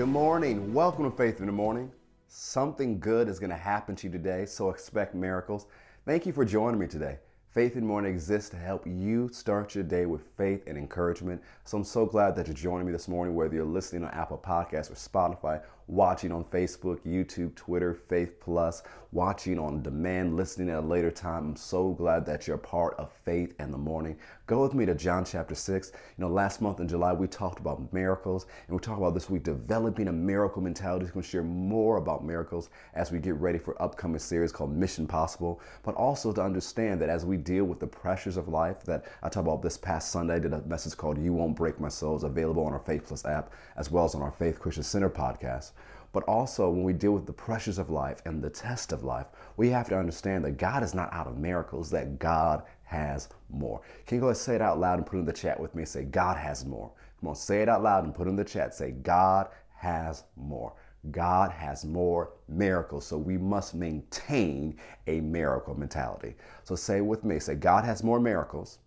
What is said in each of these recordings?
Good morning. Welcome to Faith in the Morning. Something good is going to happen to you today, so expect miracles. Thank you for joining me today. Faith in Morning exists to help you start your day with faith and encouragement. So I'm so glad that you're joining me this morning, whether you're listening on Apple Podcasts or Spotify, watching on Facebook, YouTube, Twitter, Faith Plus, watching on demand, listening at a later time. I'm so glad that you're part of Faith in the Morning. Go with me to John chapter 6. You know, last month in July, we talked about miracles, and we talked about this week developing a miracle mentality. We're going to share more about miracles as we get ready for upcoming series called Mission Possible, but also to understand that as we deal with the pressures of life that I talked about this past Sunday, I did a message called You Won't Break My Soul. It's available on our Faith Plus app as well as on our Faith Christian Center podcast. But also, when we deal with the pressures of life and the test of life, we have to understand that God is not out of miracles, that God has more. Can you go ahead and say it out loud and put it in the chat with me? Say, God has more. Come on, say it out loud and put it in the chat. Say, God has more. God has more miracles. So we must maintain a miracle mentality. So say with me, say, God has more miracles.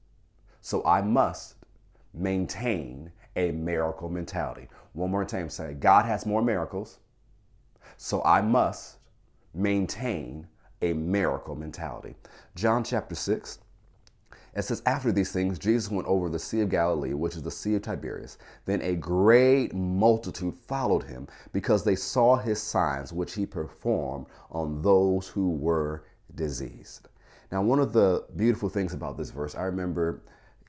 So I must maintain a miracle mentality. One more time, say, God has more miracles. So I must maintain a miracle mentality. John chapter 6. It says, After these things, Jesus went over the Sea of Galilee, which is the Sea of Tiberias. Then a great multitude followed him because they saw his signs, which he performed on those who were diseased. Now, one of the beautiful things about this verse, I remember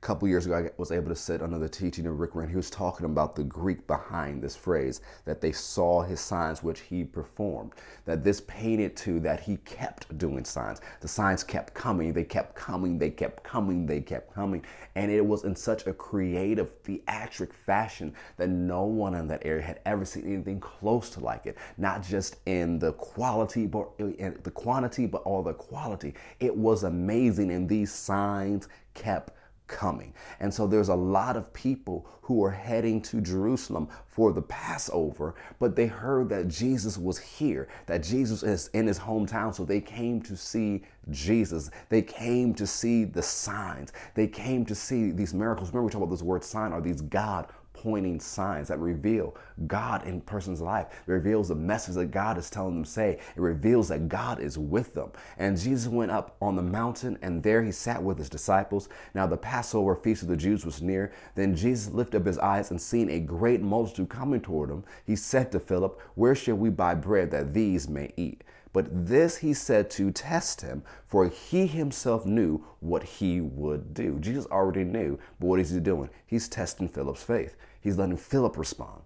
couple years ago, I was able to sit under the teaching of Rick Renner. He was talking about the Greek behind this phrase that they saw his signs which he performed. That this painted to that he kept doing signs. The signs kept coming, they kept coming, they kept coming, they kept coming. And it was in such a creative, theatric fashion that no one in that area had ever seen anything close to like it. Not just in the quality, but in the quantity, but all the quality. It was amazing, and these signs kept coming. And so there's a lot of people who are heading to Jerusalem for the Passover, but they heard that Jesus was here, that Jesus is in his hometown. So they came to see Jesus. They came to see the signs. They came to see these miracles. Remember, we talk about this word sign are these God pointing signs that reveal God in person's life. It reveals the message that God is telling them say. It reveals that God is with them. And Jesus went up on the mountain and there he sat with his disciples. Now the Passover feast of the Jews was near. Then Jesus lifted up his eyes and seeing a great multitude coming toward him, he said to Philip, Where shall we buy bread that these may eat? But this he said to test him, for he himself knew what he would do. Jesus already knew, but what is he doing? He's testing Philip's faith. He's letting Philip respond.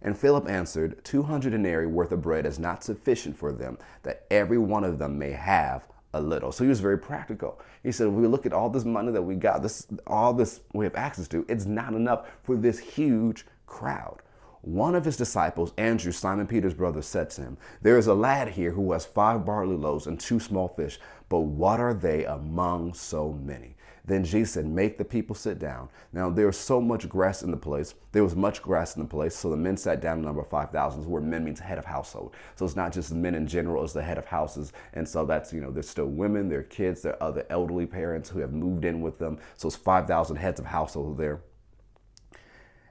And Philip answered, 200 denarii worth of bread is not sufficient for them, that every one of them may have a little. So he was very practical. He said, we look at all this money that we got, this all this we have access to, it's not enough for this huge crowd. One of his disciples, Andrew, Simon Peter's brother, said to him, There is a lad here who has five barley loaves and two small fish, but what are they among so many? Then Jesus said, Make the people sit down. Now there was so much grass in the place. There was much grass in the place. So the men sat down, number 5,000, where men means head of household. So it's not just men in general, it's the head of houses. And so that's, you know, there's still women, there are kids, there are other elderly parents who have moved in with them. So it's 5,000 heads of household there.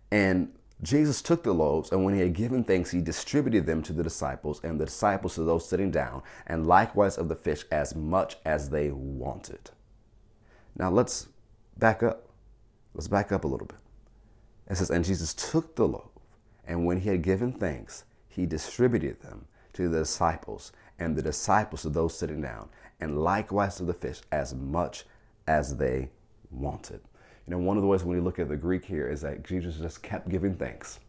And Jesus took the loaves, and when he had given thanks, he distributed them to the disciples, and the disciples to those sitting down, and likewise of the fish as much as they wanted. Now let's back up. Let's back up a little bit. It says, And Jesus took the loaf, and when he had given thanks, he distributed them to the disciples, and the disciples to those sitting down, and likewise to the fish as much as they wanted. You know, one of the ways when you look at the Greek here is that Jesus just kept giving thanks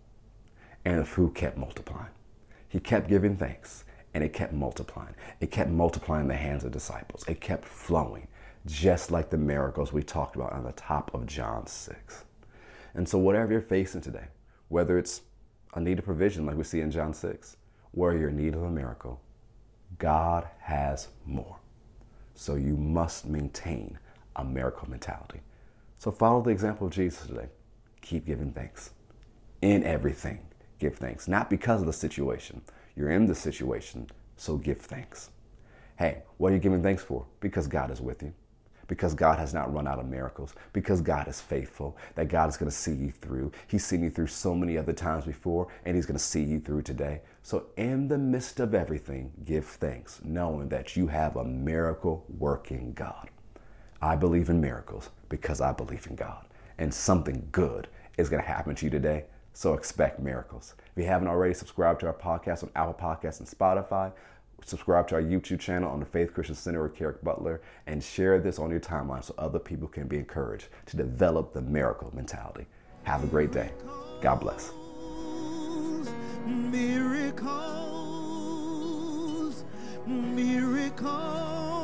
and the food kept multiplying. He kept giving thanks and it kept multiplying. It kept multiplying in the hands of disciples. It kept flowing, just like the miracles we talked about on the top of John 6. And so, whatever you're facing today, whether it's a need of provision like we see in John 6, or you're in need of a miracle, God has more. So, you must maintain a miracle mentality. So follow the example of Jesus today. Keep giving thanks. In everything, give thanks. Not because of the situation. You're in the situation, so give thanks. Hey, what are you giving thanks for? Because God is with you. because God has not run out of miracles, because God is faithful, that God is going to see you through. He's seen you through so many other times before, and He's going to see you through today. So, in the midst of everything, give thanks, knowing that you have a miracle working God. I believe in miracles because I believe in God, and something good is going to happen to you today. So expect miracles. If you haven't already, subscribe to our podcast on Apple Podcasts and Spotify subscribe to our YouTube channel on the Faith Christian Center with Kerrick Butler, and share this on your timeline so other people can be encouraged to develop the miracle mentality. Have a great day. God bless. Miracles, miracles.